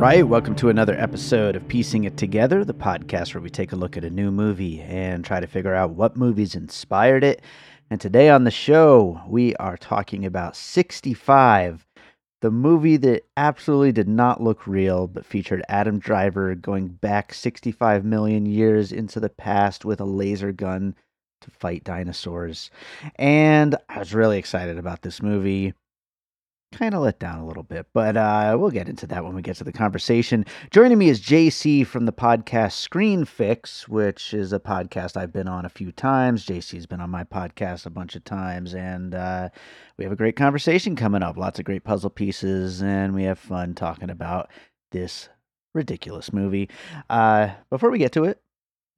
Right, welcome to another episode of Piecing It Together, the podcast where we take a look at a new movie and try to figure out what movies inspired it. And today on the show, we are talking about 65, the movie that absolutely did not look real, but featured Adam Driver going back 65 million years into the past with a laser gun to fight dinosaurs. And I was really excited about this movie kind of let down a little bit, but uh, we'll get into that when we get to the conversation. Joining me is JC from the podcast Screen Fix, which is a podcast I've been on a few times. JC's been on my podcast a bunch of times, and uh, we have a great conversation coming up. Lots of great puzzle pieces, and we have fun talking about this ridiculous movie. Uh, before we get to it,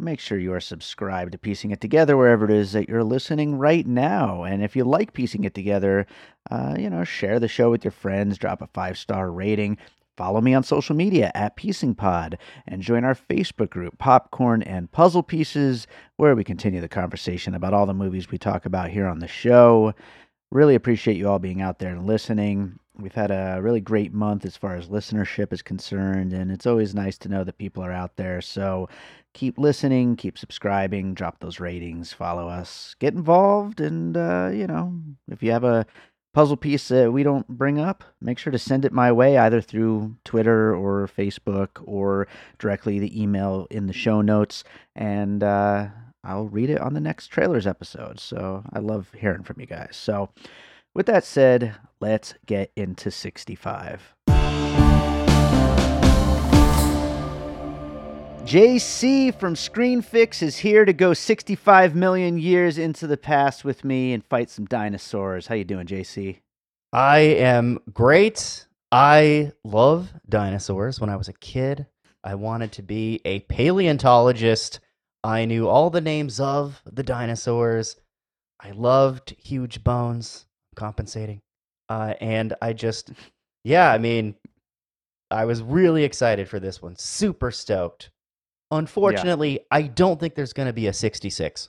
make sure you are subscribed to Piecing It Together wherever it is that you're listening right now. And if you like Piecing It Together, uh, you know, share the show with your friends, drop a five star rating. Follow me on social media at Piecing Pod and join our Facebook group, Popcorn and Puzzle Pieces, where we continue the conversation about all the movies we talk about here on the show. Really appreciate you all being out there and listening. We've had a really great month as far as listenership is concerned, and it's always nice to know that people are out there. So keep listening, keep subscribing, drop those ratings, follow us, get involved, and, uh, you know, if you have a puzzle piece that we don't bring up, make sure to send it my way either through Twitter or Facebook or directly the email in the show notes. And, uh, I'll read it on the next trailers episode. So I love hearing from you guys. So, with that said, let's get into 65. JC from Screen Fix is here to go 65 million years into the past with me and fight some dinosaurs. How you doing, JC? I am great. I love dinosaurs. When I was a kid, I wanted to be a paleontologist. I knew all the names of the dinosaurs. I loved huge bones, compensating. Uh, and I just, yeah, I mean, I was really excited for this one. Super stoked. Unfortunately, I don't think there's going to be a 66.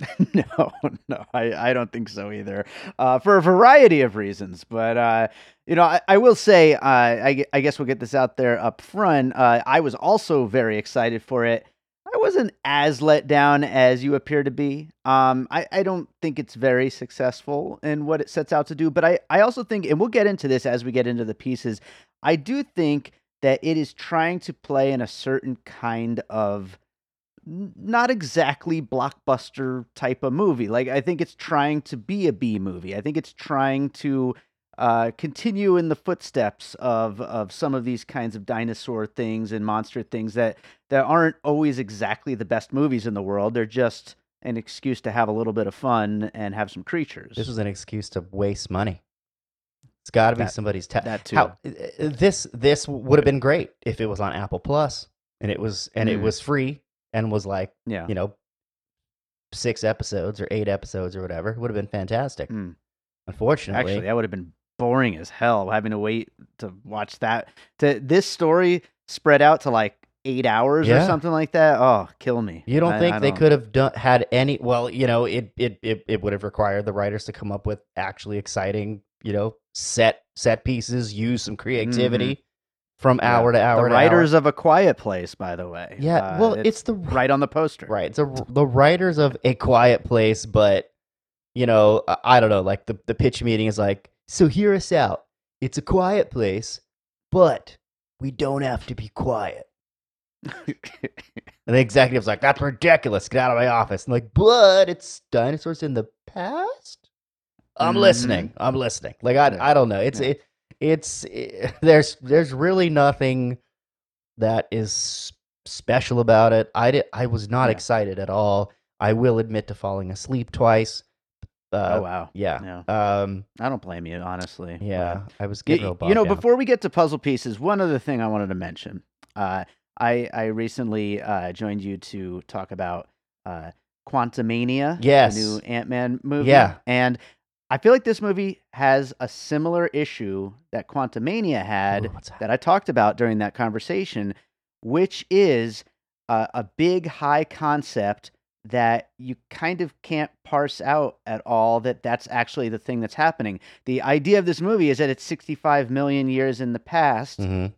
no, no, I, I don't think so either. Uh, for a variety of reasons, but uh, you know, I, I will say, uh, I, I guess we'll get this out there up front. Uh, I was also very excited for it. I wasn't as let down as you appear to be. Um, I, I don't think it's very successful in what it sets out to do, but I, I also think, and we'll get into this as we get into the pieces. I do think that it is trying to play in a certain kind of not exactly blockbuster type of movie. Like I think it's trying to be a B movie. I think it's trying to uh, continue in the footsteps of of some of these kinds of dinosaur things and monster things that that aren't always exactly the best movies in the world. They're just an excuse to have a little bit of fun and have some creatures. This was an excuse to waste money. It's got to be That- somebody's ta- that too. How, this this would have been great if it was on Apple Plus and it was and it Mm. was free and was like yeah. you know six episodes or eight episodes or whatever. It would have been fantastic. Mm. Unfortunately, Actually, that would have been boring as hell having to wait to watch that. To this story spread out to like eight hours or something like that. Oh, kill me. You don't I- think I they don't- could have done had any? Well, you know, it it it, it would have required the writers to come up with actually exciting, you know, set set pieces, use some creativity from Mm-hmm. Yeah. hour to hour. The to writers hour. of A Quiet Place, by the way. yeah. Uh, well, it's, the right on the poster. right. It's a, the writers of A Quiet Place, but you know, I, I don't know. Like the the pitch meeting is like, so hear us out. It's a quiet place, but we don't have to be quiet. And the executive's like, that's ridiculous. Get out of my office. And like, but it's dinosaurs in the past? I'm Mhm. listening. I'm listening. Like, I, Yeah. I don't know. It's, Yeah. it, it's, eh, there's, there's really nothing that is special about it. I did, I was not Yeah. excited at all. I will admit to falling asleep twice. Uh, oh wow. yeah. Yeah. Um, I don't blame you, honestly. yeah. I was getting real you know, down. before we get to puzzle pieces, one other thing I wanted to mention. Uh, I I recently uh, joined you to talk about uh, Quantumania, Yes. the new Ant Man movie. Yeah. and I feel like this movie has a similar issue that Quantumania had Ooh, that? that I talked about during that conversation, which is uh, a big high concept that you kind of can't parse out at all that that's actually the thing that's happening. The idea of this movie is that it's 65 million years in the past Mhm.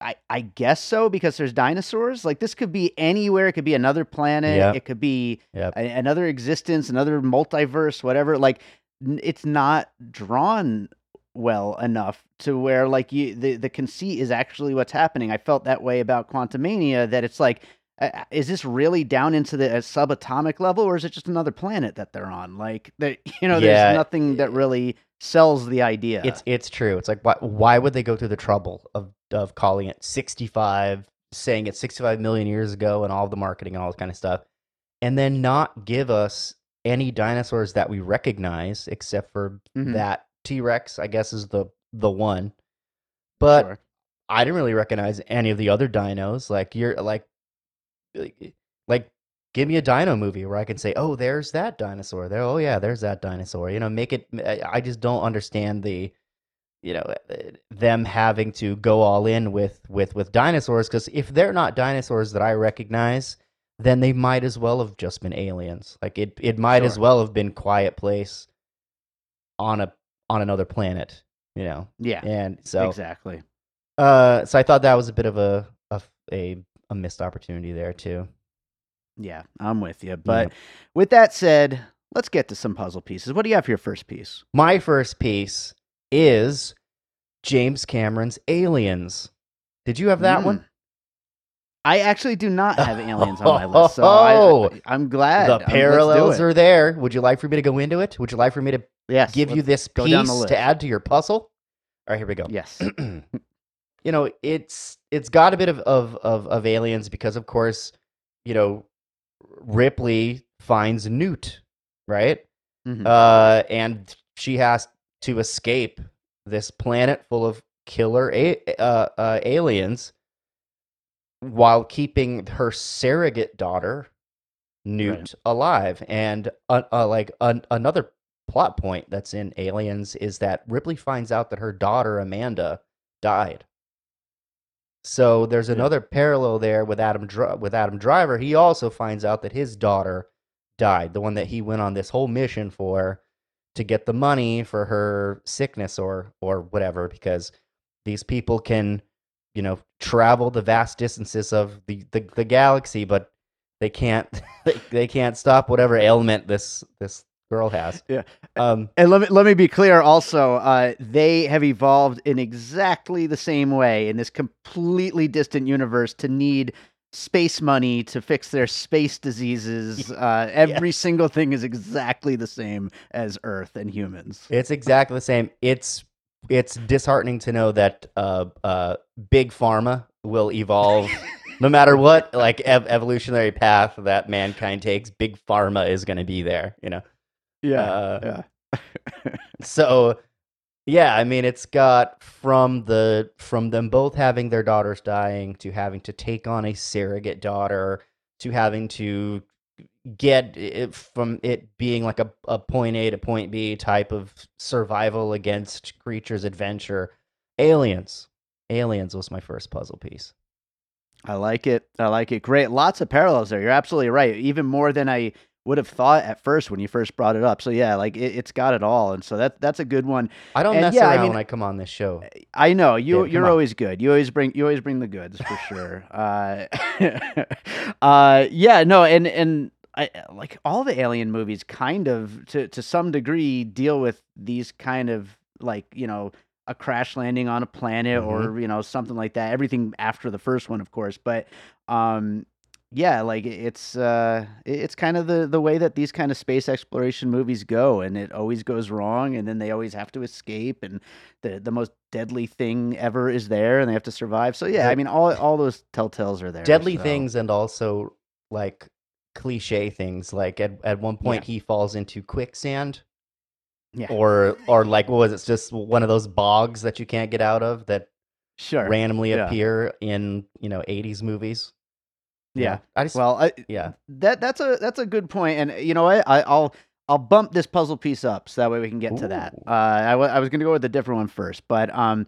I, I guess so because there's dinosaurs. Like this could be anywhere. It could be another planet. Yeah. It could be Yep. a- another existence, another multiverse, whatever. Like n- it's not drawn well enough to where like you the the conceit is actually what's happening. I felt that way about Quantumania. That it's like. Uh, is this really down into the uh, subatomic level, or is it just another planet that they're on? Like, that you know, Yeah. there's nothing that really sells the idea. It's it's true. It's like why why would they go through the trouble of of calling it 65, saying it's 65 million years ago and all the marketing and all this kind of stuff, and then not give us any dinosaurs that we recognize except for Mhm. that T-Rex, I guess is the the one. But Sure. I didn't really recognize any of the other dinos. Like you're like like- like give me a dino movie where I can say, "Oh, there's that dinosaur." There, oh yeah, there's that dinosaur. You know, make it I just don't understand the you know uh, them having to go all in with with with dinosaurs cuz if they're not dinosaurs that I recognize, then they might as well have just been aliens. Like it it might as well have been Quiet Place on a on another planet, you know. yeah, And so exactly. uh, so I thought that was a bit of a a a, a missed opportunity there too. Yeah, I'm with you. But with that said, let's get to some puzzle pieces. What do you have for your first piece? My first piece is James Cameron's Aliens. Did you have that one? Mm. I actually do not have aliens on my list, so I, am glad. the Um, parallels it. are there. Would you like for me to go into it? Would you like for me to yes. give you this go down the piece to add to your puzzle? All right, here we go. Yes. you know, it's it's got a bit of, of of of aliens because of course, you know, Ripley finds Newt, right? Mhm. Uh, and she has to escape this planet full of killer a- uh, uh, aliens while keeping her surrogate daughter Newt Right. alive. And uh, uh, like an- another plot point that's in Aliens is that Ripley finds out that her daughter Amanda died. So there's Yeah. another parallel there with Adam with Adam Driver. He also finds out that his daughter died, the one that he went on this whole mission for to get the money for her sickness or or whatever because these people can you know travel the vast distances of the the, the galaxy but they can't they, they can't stop whatever ailment this this girl has Yeah. um And let me let me be clear. Also, uh, they have evolved in exactly the same way in this completely distant universe to need space money to fix their space diseases. Uh, every single thing is exactly the same as Earth and humans. It's exactly the same. It's it's disheartening to know that uh, uh, big pharma will evolve no matter what like ev- evolutionary path that mankind takes. Big pharma is going to be there, you know. Yeah, Uh, yeah. So yeah, I mean, it's got from the from them both having their daughters dying to having to take on a surrogate daughter to having to get it from it being like a, a point A to point B type of survival against creatures adventure. Aliens. Aliens was my first puzzle piece. I like it. I like it. Great. Lots of parallels there. You're absolutely right. Even more than I would have thought at first when you first brought it up. So yeah, like it, it's got it all, and so that that's a good one. I don't And mess yeah, I mean- when I come on this show. I know you. Yeah, you're on. always good. You always bring. You always bring the goods for sure. uh, uh, yeah. No. And and I like all the alien movies. Kind of to to some degree deal with these kind of like you know a crash landing on a planet or you know something like that. Everything after the first one, of course, but um. Yeah, like it's uh it's kind of the the way that these kind of space exploration movies go and it always goes wrong and then they always have to escape and the the most deadly thing ever is there and they have to survive. So yeah, I mean all all those telltales are there. Deadly so- things and also like cliche things. Like at, at one point he falls into quicksand. Yeah. Or or like what was it? It's just one of those bogs that you can't get out of that Sure. randomly Yeah. appear in, you know, 80s movies. Yeah. I just Well, I, yeah. that that's a that's a good point and you know what? I I'll I'll bump this puzzle piece up so that way we can get to that. Uh I wa- I was going to go with a different one first, but um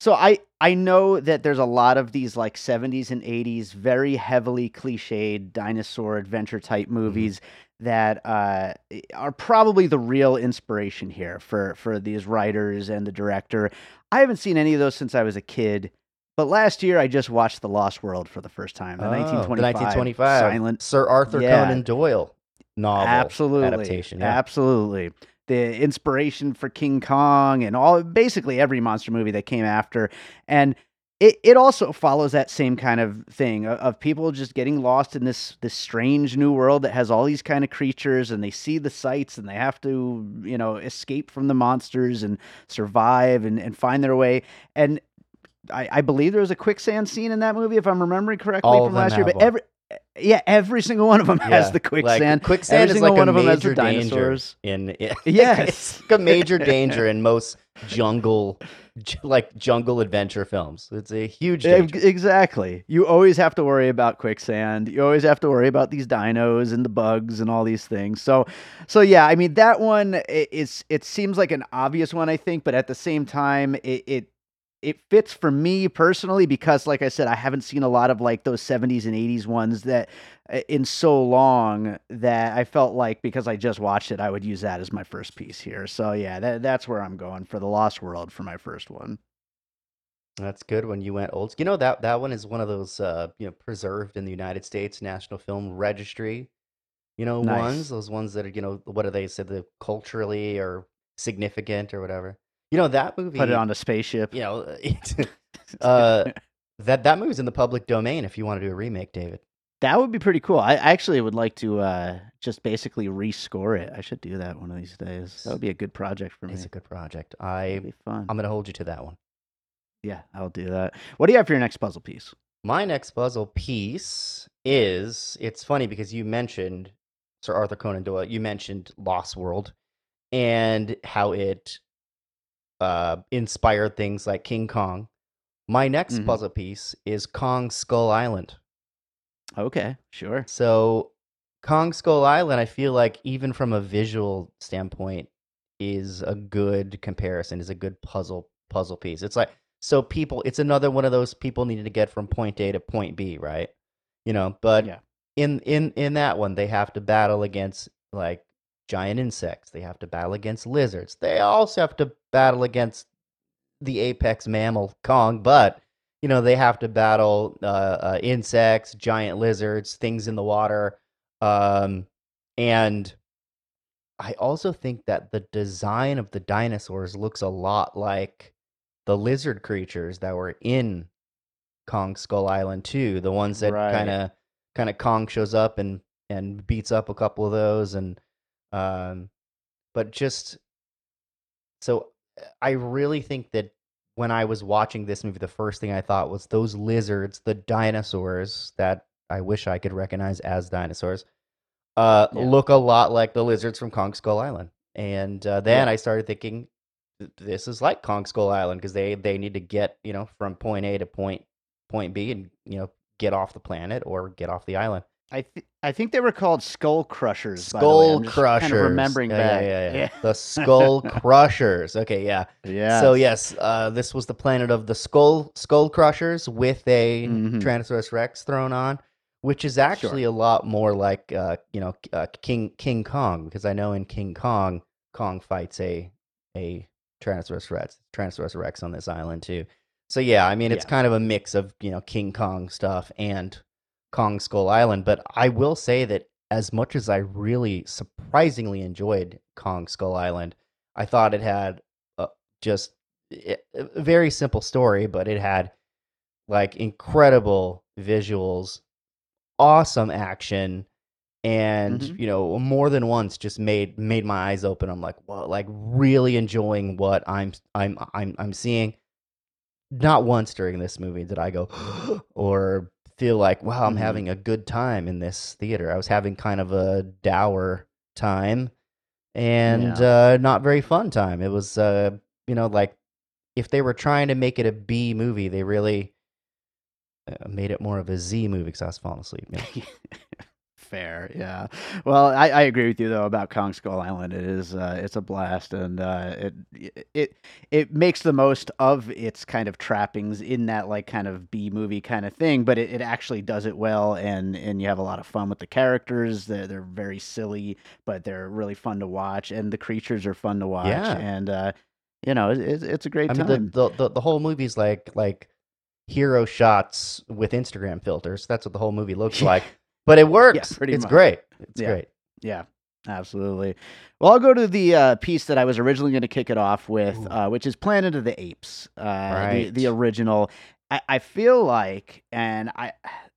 so I I know that there's a lot of these like 70s and 80s very heavily cliched dinosaur adventure type movies that uh, are probably the real inspiration here for for these writers and the director. I haven't seen any of those since I was a kid. But last year, I just watched The Lost World for the first time. The Oh, 1925, the 1925 silent Sir Arthur Yeah. Conan Doyle novel absolutely adaptation. Yeah. absolutely the inspiration for king kong and all basically every monster movie that came after and it, it also follows that same kind of thing of, of people just getting lost in this this strange new world that has all these kind of creatures and they see the sights and they have to you know escape from the monsters and survive and, and find their way and I, I believe there was a quicksand scene in that movie if i'm remembering correctly All from last year but one. every yeah every single one of them has the quicksand Like, quicksand Every is single like one a of them has the major dinosaurs. in Yes. it's like a major danger in most jungle like jungle adventure films. It's a huge danger. Exactly. You always have to worry about quicksand. You always have to worry about these dinos and the bugs and all these things. So, so yeah. I mean, that one is. It seems like an obvious one, I think, but at the same time, it it it fits for me personally because, like I said, I haven't seen a lot of like those '70s and '80s ones that uh, in so long that I felt like because I just watched it, I would use that as my first piece here. So yeah, that that's where I'm going for the Lost World for my first one. That's good when you went old. You know that that one is one of those uh, you know preserved in the United States National Film Registry. You know Nice. ones those ones that are you know what do they say the culturally or significant or whatever. You know that movie. Put it on a spaceship. You know, it, uh, that that movie's in the public domain. If you want to do a remake, David. That would be pretty cool. I actually would like to uh, just basically rescore it. I should do that one of these days. That would be a good project for me. It's a good project. I be fun. I'm gonna hold you to that one. yeah, I'll do that. What do you have for your next puzzle piece? My next puzzle piece is it's funny because you mentioned Sir Arthur Conan Doyle. You mentioned Lost World and how it uh, inspired things like King Kong. My next Mhm. puzzle piece is Kong Skull Island. Okay, sure. So, Kong Skull Island, I feel like even from a visual standpoint, is a good comparison. Is a good puzzle puzzle piece. It's like so people. It's another one of those people needed to get from point A to point B, right? You know, but Yeah. in in in that one, they have to battle against like giant insects. They have to battle against lizards. They also have to battle against the apex mammal Kong, but you know they have to battle uh, uh, insects, giant lizards, things in the water, um, and I also think that the design of the dinosaurs looks a lot like the lizard creatures that were in Kong Skull Island too. The ones that kind of kind of Kong shows up and and beats up a couple of those, and um, but just so I really think that when I was watching this movie, the first thing I thought was those lizards, the dinosaurs that I wish I could recognize as dinosaurs, uh, Yeah. look a lot like the lizards from Kong Skull Island. And uh, then Yeah. I started thinking, this is like Kong Skull Island because they they need to get you know from point A to point point B and you know get off the planet or get off the island. I th- I think they were called Skull Crushers. by the way. Skull Crushers. Kind of remembering yeah, back. Yeah, yeah, yeah. The Skull Crushers. Okay, yeah. yeah. So yes, uh, this was the planet of the Skull Skull Crushers with a Mhm. Tyrannosaurus Rex thrown on, which is actually a lot more like uh, you know uh, King King Kong because I know in King Kong Kong fights a a Tyrannosaurus Rex Tyrannosaurus Rex on this island too. So yeah, I mean it's kind of a mix of you know King Kong stuff and Kong Skull Island, but I will say that as much as I really surprisingly enjoyed Kong Skull Island, I thought it had uh, just a a very simple story, but it had like incredible visuals, awesome action, and Mhm. you know more than once just made made my eyes open. I'm like, well, like really enjoying what I'm I'm I'm I'm seeing. Not once during this movie did I go or feel like, wow, I'm Mhm. having a good time in this theater. I was having kind of a dour time and uh, not very fun time. It was, uh, you know, like if they were trying to make it a B movie, they really uh, made it more of a Z movie because I was falling asleep. Fair, yeah. Well, I, I agree with you though about Kong Skull Island. It is uh, it's a blast, and uh, it it it makes the most of its kind of trappings in that like kind of B movie kind of thing. But it, it actually does it well, and and you have a lot of fun with the characters. They're they're very silly, but they're really fun to watch, and the creatures are fun to watch. Yeah. and uh, you know it, it's it's a great I time. mean, the, the the the whole movie's like like hero shots with Instagram filters. That's what the whole movie looks like. But it works. pretty it's much. great. It's Yeah. great. Yeah, absolutely. Well, I'll go to the uh, piece that I was originally going to kick it off with, uh, which is Planet of the Apes, uh, the, the original. I, I feel like, and I,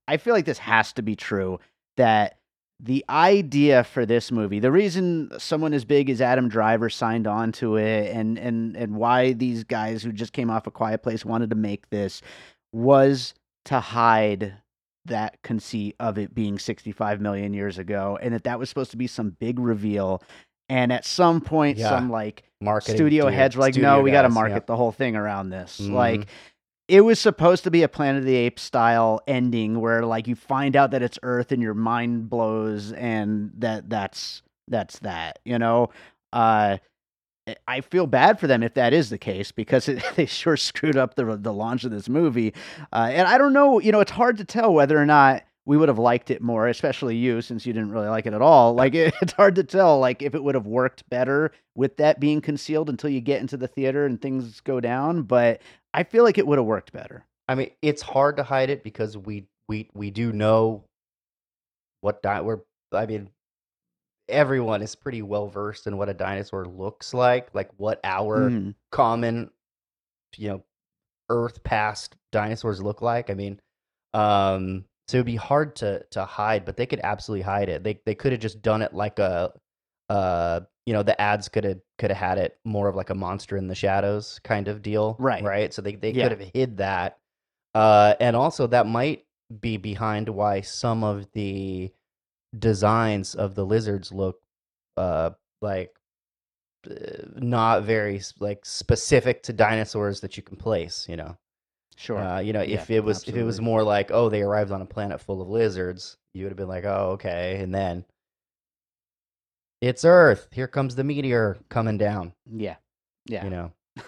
I feel like this has to be true that the idea for this movie, the reason someone as big as Adam Driver signed on to it, and and and why these guys who just came off a Quiet Place wanted to make this, was to hide that conceit of it being 65 million years ago and that that was supposed to be some big reveal and at some point Yeah. some like Marketing studio dude, heads were like no we got to market yep. the whole thing around this Mhm. like it was supposed to be a planet of the apes style ending where like you find out that it's earth and your mind blows and that that's that's that you know uh I- feel bad for them if that is the case because it, they sure screwed up the the launch of this movie, uh, and I don't know. You know, it's hard to tell whether or not we would have liked it more, especially you, since you didn't really like it at all. Like it, it's hard to tell, like if it would have worked better with that being concealed until you get into the theater and things go down. But I feel like it would have worked better. I mean, it's hard to hide it because we we we do know what di- we're. I mean, everyone is pretty well versed in what a dinosaur looks like, like what our Mhm. common, you know, Earth past dinosaurs look like. I mean, um, so it'd be hard to to hide, but they could absolutely hide it. They they could have just done it like a, uh, you know, the ads could have could have had it more of like a monster in the shadows kind of deal, Right. Right. So they they Yeah. could have hid that, uh, and also that might be behind why some of the designs of the lizards look, uh, like uh, not very like specific to dinosaurs that you can place you know Sure. uh, you know Yeah, if it was if it was more like oh they arrived on a planet full of lizards you would have been like oh okay and then it's earth here comes the meteor coming down yeah. Yeah. you know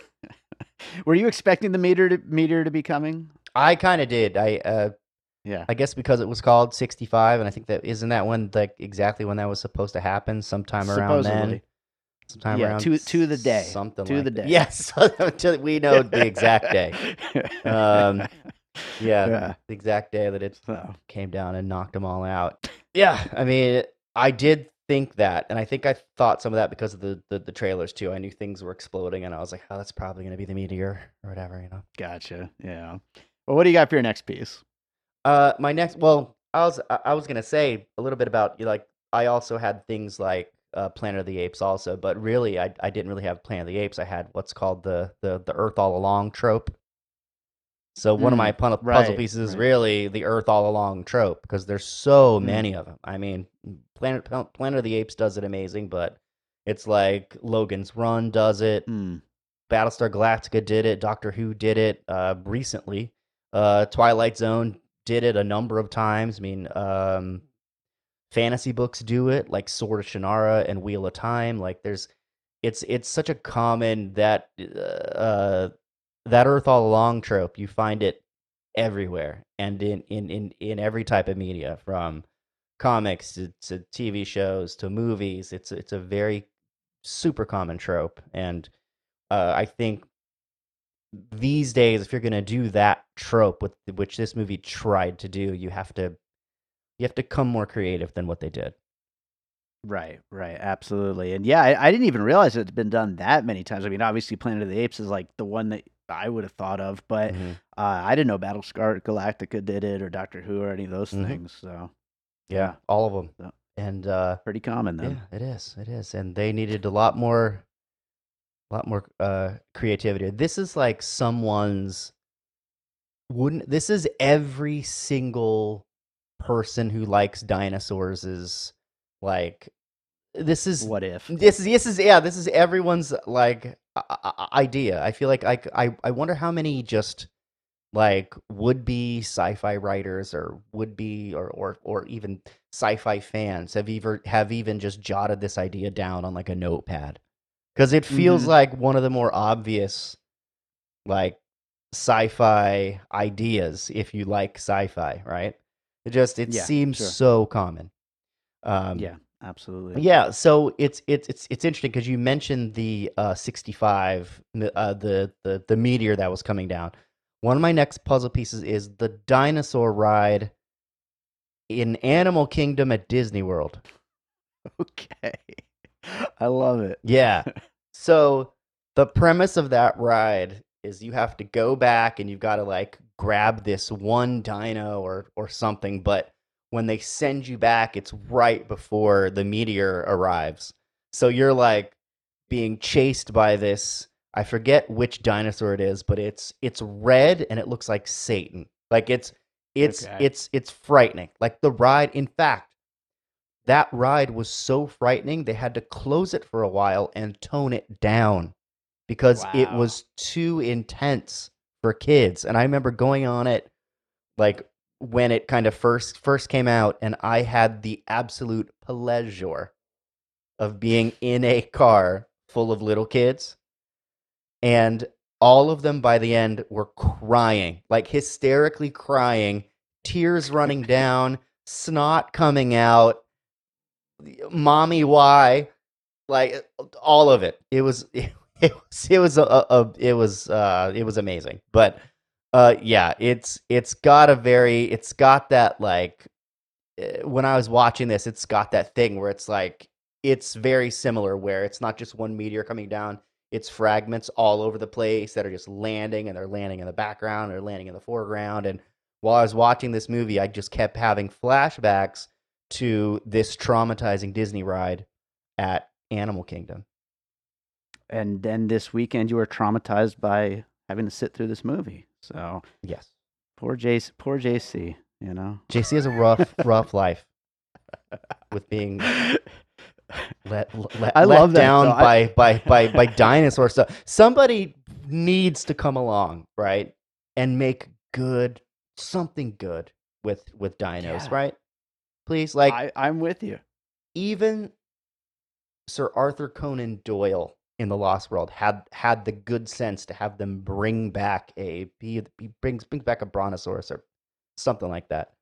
Were you expecting the meteor to, meteor to be coming? i kind of did i uh Yeah. i guess because it was called 65 and i think that isn't that when like exactly when that was supposed to happen sometime around then Supposedly. sometime Yeah, around to- to the day. something To like the that. day. yes we know the exact day Um, yeah, Yeah. the exact day that it So, came down and knocked them all out. Yeah, I mean, I did think that, and I think I thought some of that because of the the, the trailers too. I knew things were exploding, and I was like, "Oh, that's probably going to be the meteor or whatever," you know. gotcha. Yeah. Well, what do you got for your next piece? Uh, my next, well, I was I I was gonna say a little bit about you know, like I also had things like uh, Planet of the Apes also, but really I I didn't really have Planet of the Apes. I had what's called the the the Earth all along trope. So one of Mm, my pun- puzzle right, pieces is right. really the Earth all along trope because there's so Mm. many of them. I mean, Planet Planet of the Apes does it amazing, but it's like Logan's Run does it. Hmm. Battlestar Galactica did it. Doctor Who did it uh, recently. Uh, Twilight Zone did it a number of times. I mean, um, fantasy books do it, like Sword of Shannara and Wheel of Time. Like, there's, it's it's such a common that uh, that Earth all along trope. You find it everywhere and in in in in every type of media, from comics to, to TV shows to movies. It's it's a very super common trope, and uh, I think these days, if you're going to do that trope, with which this movie tried to do, you have to you have to come more creative than what they did. Right, right, absolutely, and yeah, I, I didn't even realize it's been done that many times. I mean, obviously, Planet of the Apes is like the one that I would have thought of, but Mhm. uh, I didn't know Battlestar Galactica did it or Doctor Who or any of those Mhm. things. So Yeah, all of them, Yeah. and uh, pretty common then. yeah, it is, it is, and they needed a lot more, a lot more uh, creativity. This is like someone's. Wouldn't this is every single person who likes dinosaurs is like this is What if? This is this is yeah. This is everyone's like idea. I feel like I, I i wonder how many just like would be sci-fi writers or would be or or or even sci-fi fans have even have even just jotted this idea down on like a notepad because it feels Mhm. like one of the more obvious like sci-fi ideas if you like sci-fi right it just it Yeah, seems sure. so common um yeah, absolutely. yeah, so it's it's it's it's interesting because you mentioned the uh, 65, uh, the the the meteor that was coming down. One of my next puzzle pieces is the dinosaur ride in Animal Kingdom at Disney World. Okay. I love it. Yeah. So the premise of that ride is you have to go back and you've got to like grab this one dino or or something, but when they send you back, it's right before the meteor arrives. So you're like being chased by this I forget which dinosaur it is, but it's it's red and it looks like Satan. Like it's it's Okay. it's it's frightening. Like the ride, in fact, that ride was so frightening they had to close it for a while and tone it down because it was too intense for kids. And I remember going on it like when it kind of first first came out and I had the absolute pleasure of being in a car full of little kids and all of them by the end were crying, like hysterically crying, tears running down, snot coming out, mommy why, like all of it. It was it was it was a, a, it was uh it was amazing. But uh yeah, it's it's got a very it's got that like eh, when I was watching this, it's got that thing where it's like it's very similar where it's not just one meteor coming down it's fragments all over the place that are just landing and they're landing in the background or landing in the foreground and while i was watching this movie i just kept having flashbacks to this traumatizing disney ride at animal kingdom And then this weekend, you were traumatized by having to sit through this movie. So yes poor JC, poor JC. You know. jc has a rough rough life with being let, let, I let love that, down. I- by, by by by dinosaur stuff. Somebody needs to come along, right, and make good something good with with dinos, Yeah. right? Please, like I, I'm with you. even Sir Arthur Conan Doyle in the Lost World had had the good sense to have them bring back a he, he brings brings back a brontosaurus or something like that.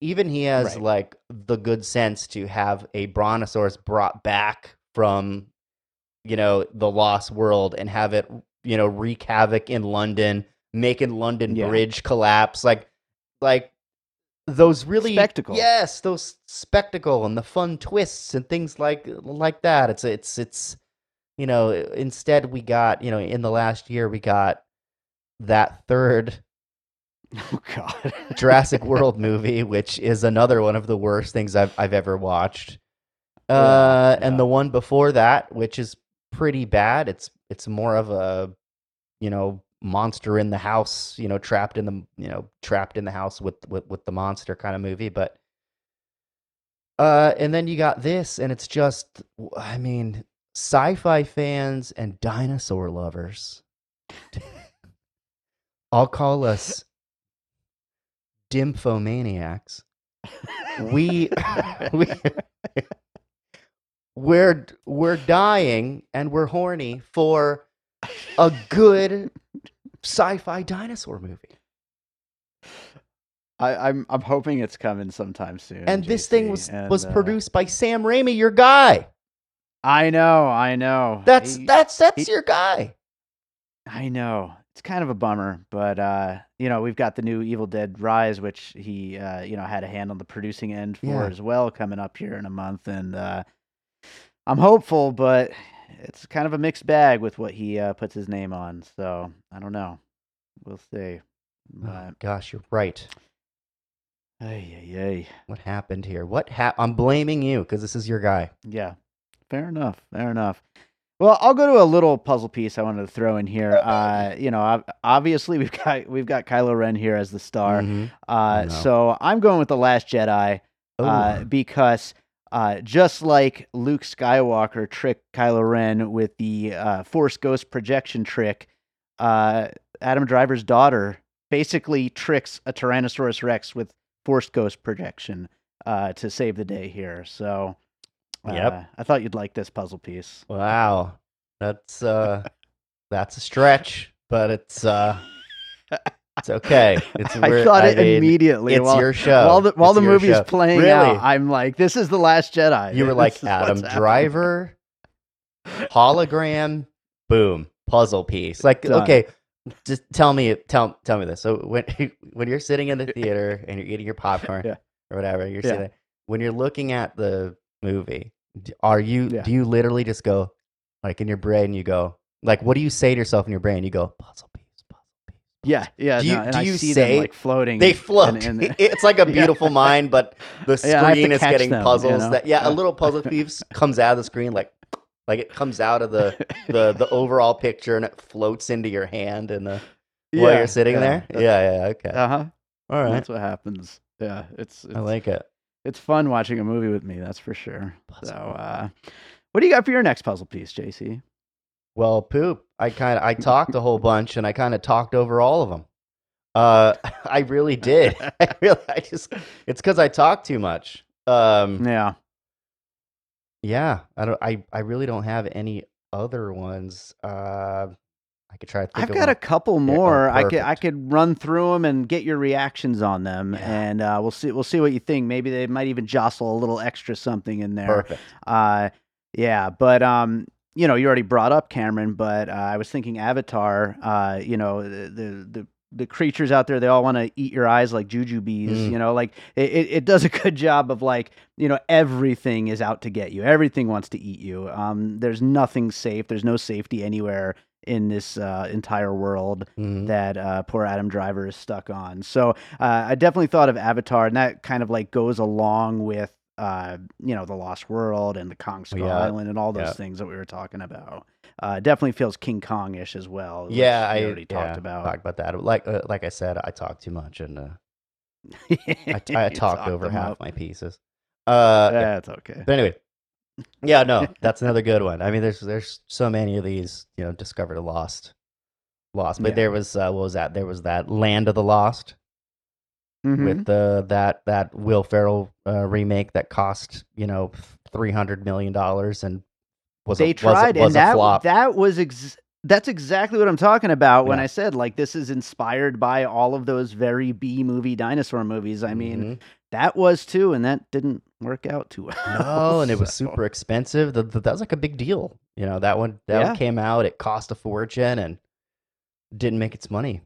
Even he has Right. like the good sense to have a brontosaurus brought back from you know the Lost World and have it you know wreak havoc in London, making London Yeah. Bridge collapse, like like those really Spectacle. Yes, those spectacle and the fun twists and things like like that. It's it's it's you know instead we got you know in the last year we got that third Oh God. Jurassic World movie, which is another one of the worst things I've I've ever watched. Yeah, Uh, and the one before that, which is pretty bad. It's it's more of a you know monster in the house, you know, trapped in the you know trapped in the house with with, with the monster kind of movie. But uh, and then you got this, and it's just I mean, sci-fi fans and dinosaur lovers. I'll call us dimphomaniacs. We we we're we're dying and we're horny for a good sci-fi dinosaur movie. I, I'm I'm hoping it's coming sometime soon. And this thing was and, was uh, produced by Sam Raimi, your guy. I know, I know. That's He- that's that's he- your guy. I know. It's kind of a bummer, but uh, you know, we've got the new Evil Dead Rise, which he uh, you know, had a hand on the producing end for Yeah. as well, coming up here in a month, and uh, I'm hopeful, but it's kind of a mixed bag with what he uh, puts his name on. So I don't know. We'll see. Oh, gosh, you're right. ay, ay, ay. What happened here? What hap- I'm blaming you because this is your guy. Yeah, fair enough. Fair enough. Well, I'll go to a little puzzle piece I wanted to throw in here. Uh, you know, obviously we've got we've got Kylo Ren here as the star. Mhm. Uh, no. so I'm going with the Last Jedi uh, because uh, just like Luke Skywalker tricked Kylo Ren with the uh, Force Ghost projection trick, uh, Adam Driver's daughter basically tricks a Tyrannosaurus Rex with Force Ghost projection. uh, to save the day here. So, uh, Yep. I thought you'd like this puzzle piece. Wow, that's uh, that's a stretch, but it's uh, it's okay. It's I thought it mean, immediately. It's while, your show. while the while It's the movie's show. playing Really? out. I'm like, this is the Last Jedi. You were like Adam. Driver, hologram, boom, puzzle piece. Like, Done. okay, just tell me, tell tell me this. So when when you're sitting in the theater and you're eating your popcorn Yeah. or whatever, you're Yeah. sitting when you're looking at the movie. Are you? Yeah. Do you literally just go like in your brain? You go like, what do you say to yourself in your brain? You go puzzle piece, puzzle piece. Yeah, yeah. Do you- no, and do I you see say- them like floating? They float. and- and- it's like a Yeah. beautiful mind, but the Yeah, I have to screen is getting them, you puzzles. know? That yeah, Yeah. a little puzzle piece comes out of the screen, like like it comes out of the the the overall picture and it floats into your hand and the while Yeah, you're sitting yeah, there. Yeah, yeah, okay, Uh-huh. all right. That's what happens. Yeah, it's it's, I like it. it's fun watching a movie with me. That's for sure. Puzzle So, uh, what do you got for your next puzzle piece, JC? Well, poop. I kind of I talked a whole bunch and I kind of talked over all of them. Uh, I really did. I really, I just it's because I talk too much. Um, Yeah. Yeah, I don't. I I really don't have any other ones. Uh, I could try to think. I've got a one. couple oh, more. I could I could run through them and get your reactions on them, Yeah. and uh, we'll see we'll see what you think. Maybe they might even jostle a little extra something in there. perfect. Uh, yeah, but um, you know, you already brought up Cameron, but uh, I was thinking Avatar. Uh, you know, the the the, the creatures out there, they all want to eat your eyes like jujubes. Mm. You know, like it, it, does a good job of like you know everything is out to get you. Everything wants to eat you. Um, there's nothing safe. There's no safety anywhere in this uh, entire world Mhm. that uh, poor Adam Driver is stuck on. So uh, I definitely thought of Avatar, and that kind of like goes along with uh, you know the Lost World and the Kong Skull Yeah. Island and all those Yeah. things that we were talking about. Uh, definitely feels King Kong-ish as well. Yeah, I already yeah, talked about. Talked about that. Like uh, like I said, I talk too much and uh, I, I, talked over half my pieces. Uh, yeah. That's okay. But anyway, yeah, no, that's another good one. I mean, there's there's so many of these, you know, discovered a lost, lost. But there was uh, what was that? There was that Land of the Lost Mhm. with the that that Will Ferrell uh, remake that cost you know three hundred million dollars and was they a, was a- tried, was, and a that flop. that was ex- that's exactly what I'm talking about when Yeah. I said like this is inspired by all of those very B movie dinosaur movies. I mean, Mhm. that was too, and that didn't work out too well. no, and it was so- super expensive. The, the- that was like a big deal. You know that one that Yeah. one came out. It cost a fortune and didn't make its money.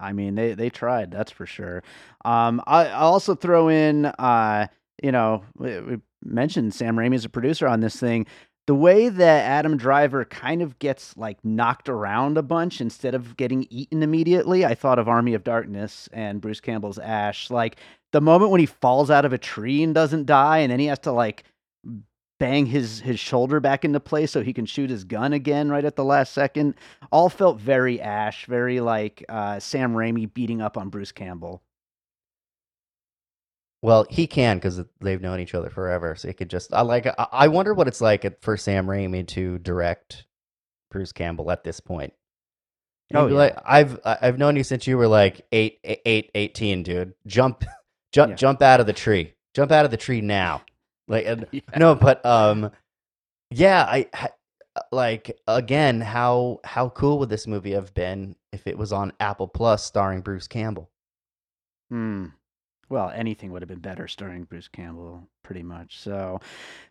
I mean, they they tried, that's for sure. Um, I I also throw in, uh, you know, we, we mentioned Sam Raimi as a producer on this thing. The way that Adam Driver kind of gets like knocked around a bunch instead of getting eaten immediately, I thought of Army of Darkness and Bruce Campbell's Ash. Like the moment when he falls out of a tree and doesn't die, and then he has to like bang his his shoulder back into place so he can shoot his gun again right at the last second all felt very Ash, very like uh, Sam Raimi beating up on Bruce Campbell. Well, he can because they've known each other forever. So he could just. I like. I, wonder what it's like for Sam Raimi to direct Bruce Campbell at this point. Oh, yeah. like I've I've known you since you were like eight 18, dude. Jump, jump, Yeah. jump out of the tree. Jump out of the tree now. Like and- Yeah. no, but um, yeah, I like again. How how cool would this movie have been if it was on Apple Plus starring Bruce Campbell? Hmm. Well, anything would have been better starring Bruce Campbell, pretty much. So,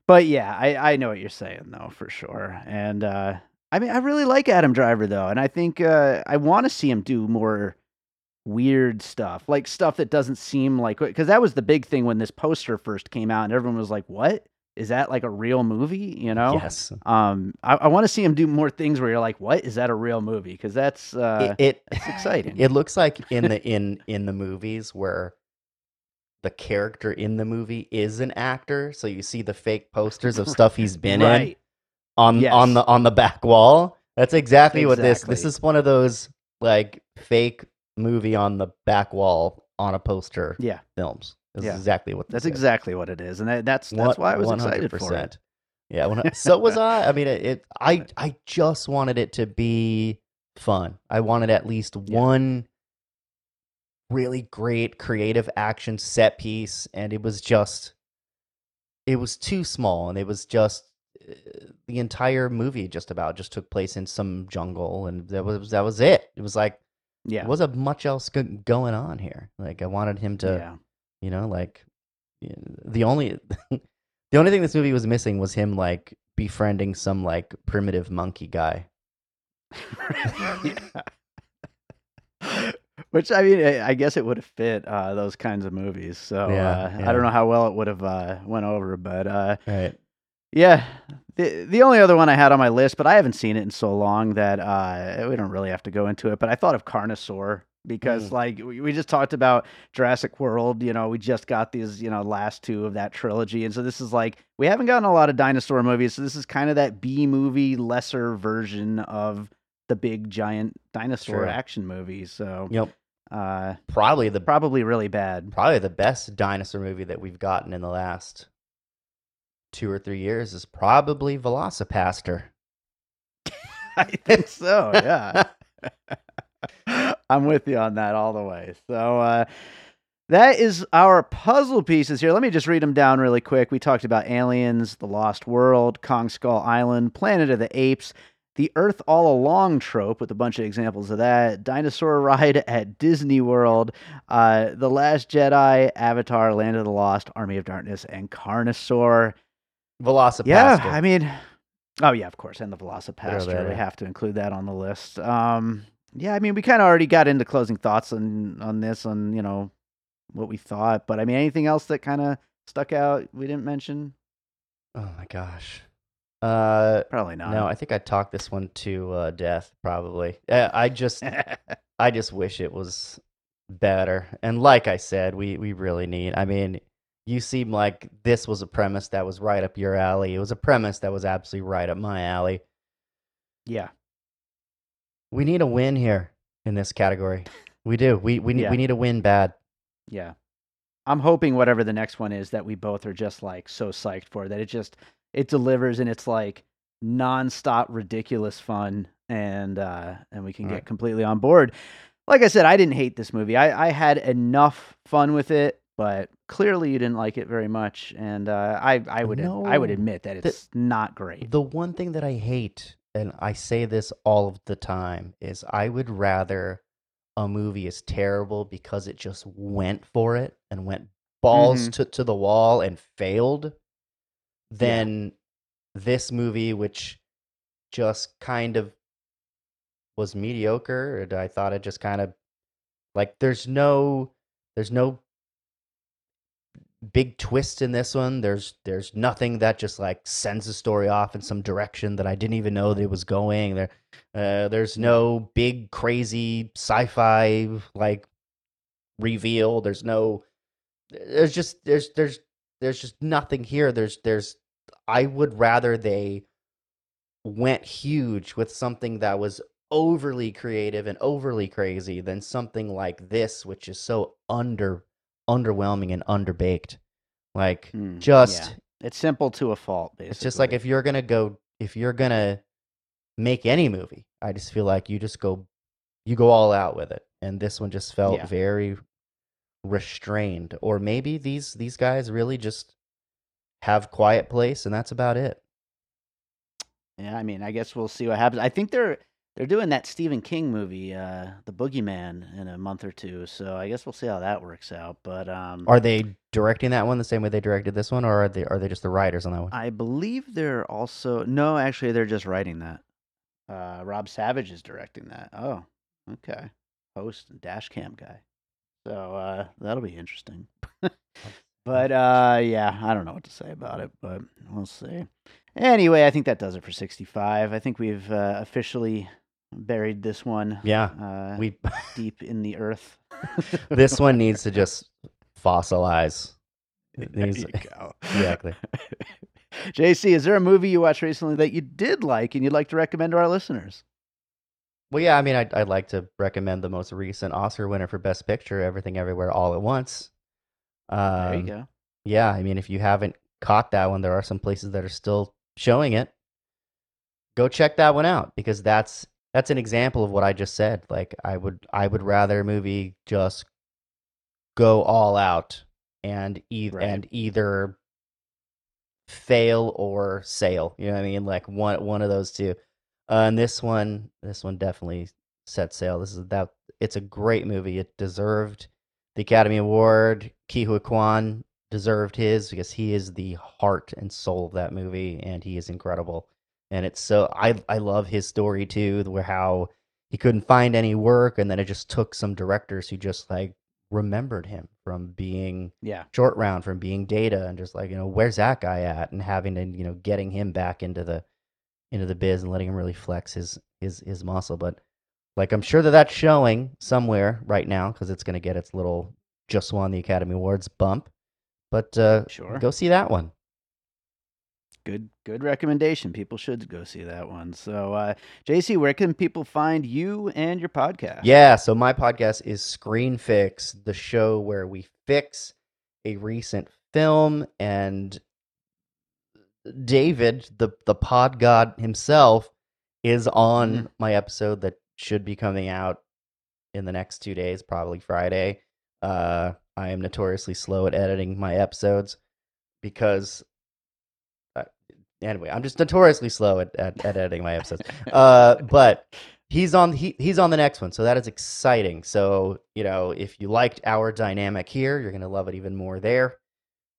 but yeah, I, I know what you're saying though for sure. And uh, I mean, I really like Adam Driver though, and I think uh, I want to see him do more weird stuff, like stuff that doesn't seem like because that was the big thing when this poster first came out, and everyone was like, "What is that? Like a real movie?" You know? Yes, Um, I, I want to see him do more things where you're like, "What is that a real movie?" Because that's uh, it, it it's exciting. It looks like in the in in the movies where the character in the movie is an actor, so you see the fake posters of stuff he's been in on Yes. on the on the back wall. That's exactly what this this is one of those like fake movie on the back wall on a poster Yeah, films. This Yeah. exactly what that's is. exactly what it is, and that, that's that's why I was excited for it. Yeah, when I- so was I. I mean, it, it. I I just wanted it to be fun. I wanted at least Yeah. one really great creative action set piece, and it was just, it was too small, and it was just uh, the entire movie just about just took place in some jungle, and that was that was it. It was like Yeah. there wasn't much else go- going on here. Like I wanted him to, yeah. you know, like the only the only thing this movie was missing was him like befriending some like primitive monkey guy. Which I mean, I guess it would have fit uh, those kinds of movies. So Yeah, uh, I don't know how well it would have uh, went over, but uh, Right. Yeah, the the only other one I had on my list, but I haven't seen it in so long that uh, we don't really have to go into it. But I thought of Carnosaur because, Mm. like, we, we just talked about Jurassic World. You know, we just got these, you know, last two of that trilogy, and so this is like we haven't gotten a lot of dinosaur movies. So this is kind of that B movie, lesser version of the big giant dinosaur Sure. action movie. So Yep. uh, Probably the probably really bad. probably the best dinosaur movie that we've gotten in the last two or three years is probably VelociPastor. I think so. Yeah. I'm with you on that all the way. So uh, that is our puzzle pieces here. Let me just read them down really quick. We talked about Aliens, The Lost World, Kong Skull Island, Planet of the Apes, the Earth All Along trope with a bunch of examples of that, Dinosaur Ride at Disney World, uh, The Last Jedi, Avatar, Land of the Lost, Army of Darkness, and Carnosaur. VelociPastor. Yeah, I mean, oh yeah, of course, and the VelociPastor. that We have to include that on the list. Um, yeah, I mean, we kind of already got into closing thoughts on on this, on you know what we thought. But I mean, anything else that kind of stuck out we didn't mention? oh my gosh. Uh, Probably not. no, I think I talked this one to uh, death. Probably. Uh, I just, I just wish it was better. And like I said, we we really need. I mean, you seem like this was a premise that was right up your alley. It was a premise that was absolutely right up my alley. yeah, We need a win here in this category. We do. We we need Yeah. we need a win bad. yeah. I'm hoping whatever the next one is that we both are just like so psyched for that it just it delivers and it's like nonstop ridiculous fun and uh and we can All get right. completely on board. Like I said, I didn't hate this movie. I I had enough fun with it, but clearly you didn't like it very much and uh I I would I would admit that the- it's not great. The one thing that I hate, and I say this all of the time, is I would rather a movie is terrible because it just went for it and went balls Mhm. to, to the wall and failed than this movie, which just kind of was mediocre. And I thought it just kind of like there's no there's no big twist in this one. There's there's nothing that just like sends the story off in some direction that I didn't even know that it was going. There uh, there's no big crazy sci-fi like reveal. There's no there's just there's there's there's just nothing here. There's there's I would rather they went huge with something that was overly creative and overly crazy than something like this which is so under underwhelming and underbaked. Like Mm, just yeah. It's simple to a fault basically. it's just like if you're gonna go if you're gonna make any movie, I just feel like you just go you go all out with it. And this one just felt Yeah. very restrained. Or maybe these these guys really just have quiet place and that's about it. Yeah, I mean, I guess we'll see what happens. I think they're they're doing that Stephen King movie, uh, The Boogeyman, in a month or two. So I guess we'll see how that works out. But um, Are they directing that one the same way they directed this one, or are they are they just the writers on that one? I believe they're also no, actually, they're just writing that. Uh, Rob Savage is directing that. Oh, okay, host and dash cam guy. So uh, that'll be interesting. but uh, yeah, I don't know what to say about it, but we'll see. Anyway, I think that does it for 65. I think we've uh, officially buried this one Yeah, uh, we deep in the earth. this one needs to just fossilize. There needs- you go. Exactly. JC, is there a movie you watched recently that you did like and you'd like to recommend to our listeners? Well, yeah, I mean, I'd, I'd like to recommend the most recent Oscar winner for Best Picture, Everything Everywhere All at Once. Um, There you go. Yeah, I mean, if you haven't caught that one, there are some places that are still showing it. Go check that one out because that's that's an example of what I just said. Like, I would I would rather a movie just go all out and e- Right. and either fail or sail. You know what I mean? Like one one of those two. Uh, and this one, this one definitely set sail. This is that. It's a great movie. It deserved the Academy Award. Ke Huy Quan deserved his because he is the heart and soul of that movie, and he is incredible. And it's so I I love his story too, where how he couldn't find any work, and then it just took some directors who just like remembered him from being Yeah. short round from being data and just like you know where's that guy at and having to you know getting him back into the into the biz and letting him really flex his his his muscle but like i'm sure that that's showing somewhere right now because it's going to get its little just won the academy awards bump but uh Sure. go see that one Good good recommendation. People should go see that one. So uh JC, where can people find you and your podcast? Yeah, so my podcast is Screen Fix, the show where we fix a recent film and David, the the pod god himself, is on Mhm. my episode that should be coming out in the next two days, probably Friday. Uh, I am notoriously slow at editing my episodes because, anyway, I'm just notoriously slow at, at, at editing my episodes. Uh, but he's on he, he's on the next one so that is exciting. So you know if you liked our dynamic here you're gonna love it even more there.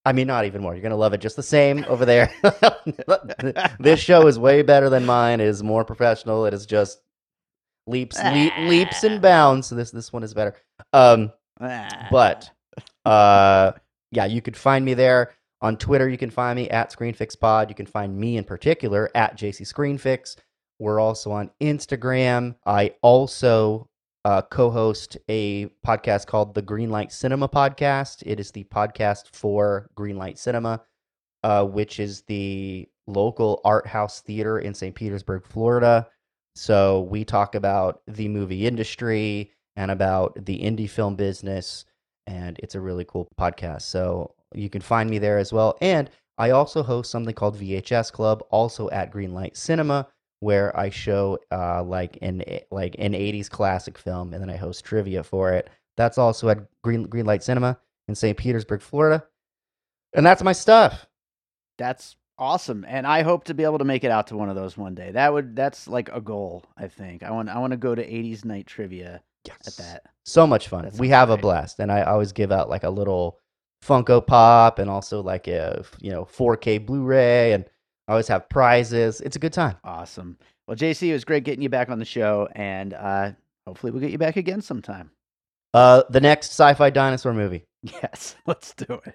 I mean not even more you're gonna love it just the same over there. This show is way better than mine it is more professional it is just leaps leap, leaps and bounds so this this one is better. Um Ah. but uh yeah you could find me there on twitter you can find me at screenfixpod you can find me in particular at jc screenfix we're also on instagram i also uh, co-host a podcast called the greenlight cinema podcast it is the podcast for greenlight cinema uh, which is the local art house theater in st petersburg florida so we talk about the movie industry and about the indie film business. And it's a really cool podcast. So you can find me there as well. And I also host something called VHS Club, also at Greenlight Cinema, where I show uh, like an like an '80s classic film, and then I host trivia for it. That's also at Green Greenlight Cinema in St. Petersburg, Florida. And that's my stuff. That's awesome. And I hope to be able to make it out to one of those one day. That would that's like a goal, I think. I want I want to go to 80s night trivia yes. at that. So much fun. That We have a blast, and I always give out like a little Funko Pop and also like a you know 4K Blu-ray, and I always have prizes. It's a good time. Awesome. Well, JC, it was great getting you back on the show and uh hopefully we'll get you back again sometime. Uh, the next sci-fi dinosaur movie. Yes, let's do it.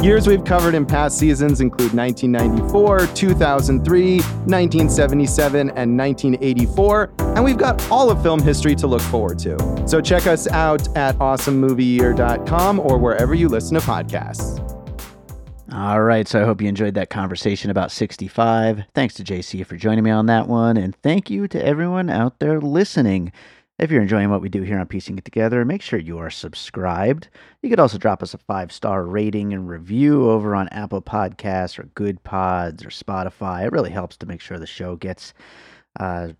Years we've covered in past seasons include 1994, 2003, 1977, and 1984, and we've got all of film history to look forward to. So check us out at awesomemovieyear.com or wherever you listen to podcasts. All right, so I hope you enjoyed that conversation about 65. Thanks to JC for joining me on that one, and thank you to everyone out there listening. If you're enjoying what we do here on Piecing It Together, make sure you are subscribed. You could also drop us a five star rating and review over on Apple Podcasts or Good Pods or Spotify. It really helps to make sure the show gets uh,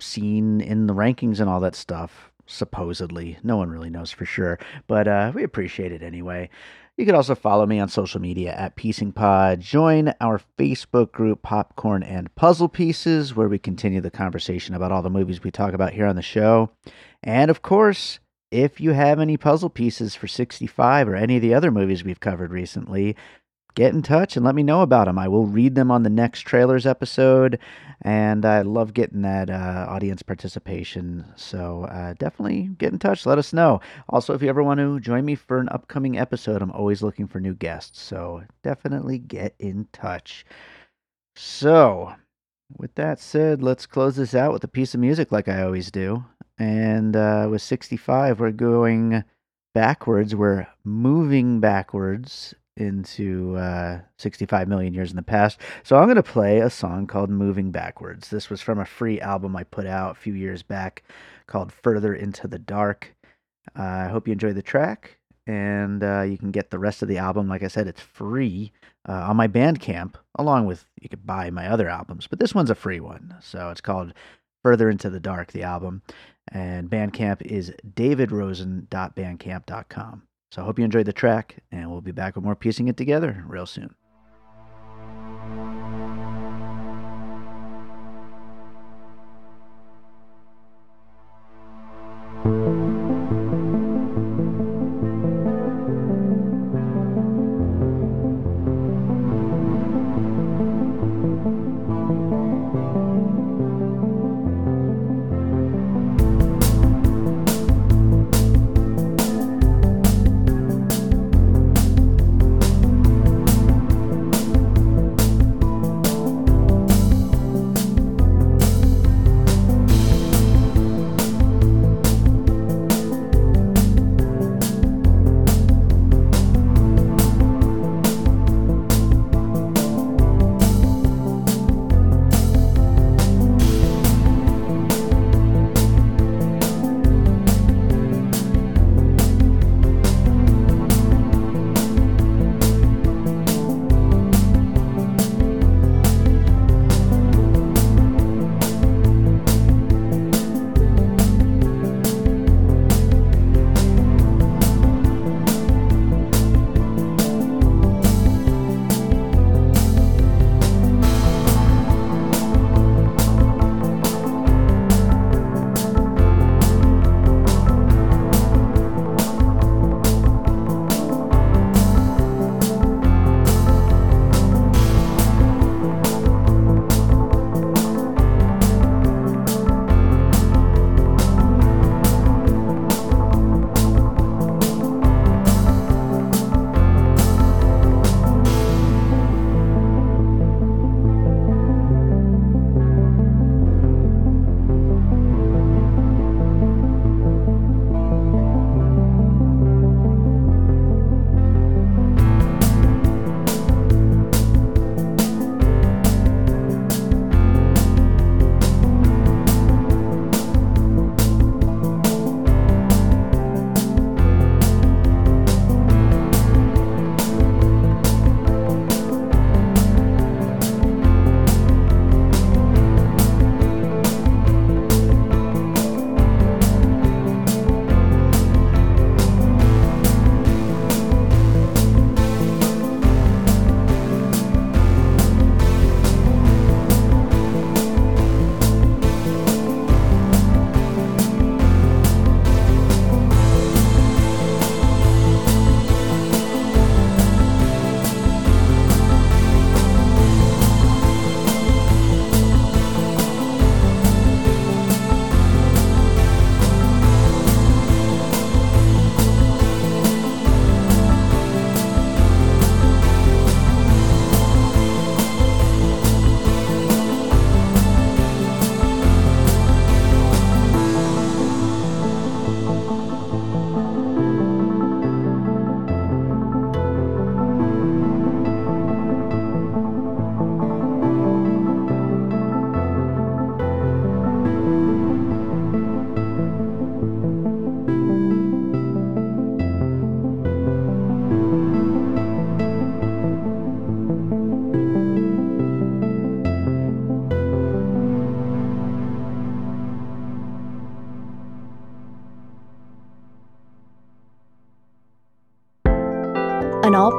seen in the rankings and all that stuff. Supposedly, no one really knows for sure, but uh, we appreciate it anyway. You can also follow me on social media at Piecing Pod. Join our Facebook group, Popcorn and Puzzle Pieces, where we continue the conversation about all the movies we talk about here on the show. And of course, if you have any puzzle pieces for 65 or any of the other movies we've covered recently, get in touch and let me know about them. I will read them on the next trailers episode, and I love getting that uh, audience participation. So uh, definitely get in touch. Let us know. Also, if you ever want to join me for an upcoming episode, I'm always looking for new guests. So definitely get in touch. So, with that said, let's close this out with a piece of music like I always do. And uh, with 65, we're going backwards. We're moving backwards into uh, 65 million years in the past. So I'm going to play a song called Moving Backwards. This was from a free album I put out a few years back called Further Into the Dark. Uh, I hope you enjoy the track, and uh, you can get the rest of the album. Like I said, it's free uh, on my Bandcamp, along with you could buy my other albums, but this one's a free one. So it's called Further Into the Dark, the album. And Bandcamp is davidrosen.bandcamp.com. So I hope you enjoyed the track, and we'll be back with more piecing it together real soon.